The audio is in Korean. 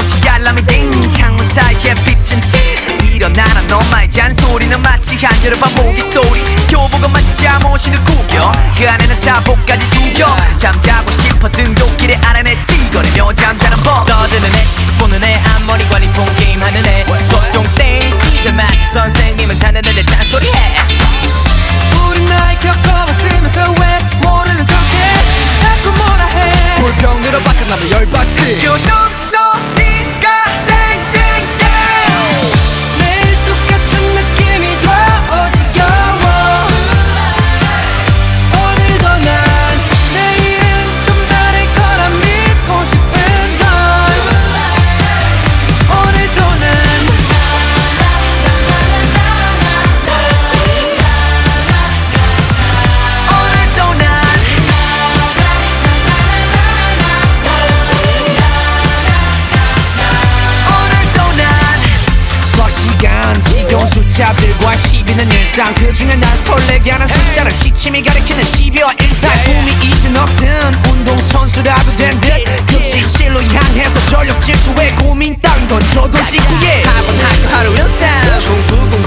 없이 알람이 띵. 창문 사이에 비친 띵 일어나라 너만의 잔소리는 마치 한여름 밤 모기 소리. 교복은 마치 잠옷이는 구경 그 안에는 사복까지 두겨. 잠자고 싶었던욕길에 알아내 찌거리며 잠자는 법. 떠드는 애 보는 애 앞머리 관리 폰 게임하는 애. 속종 땡 진짜 맞아 선생님은 자는 애들 잔소리해. 우린 나이 겪어봤으면서 왜 모르는 척해? 자꾸 뭐라 해? 불평 늘어봤자 나도 숫자들과 시비는 일상. 그중에 날 설레게 하는 숫자는 시침이 가리키는 12와 일상. 꿈이 있든 없든 운동선수라도 된듯 급식실로 향해서 전력 질주에 고민 땅 던져도 지구에. 학원 학교 하루 일상. 공부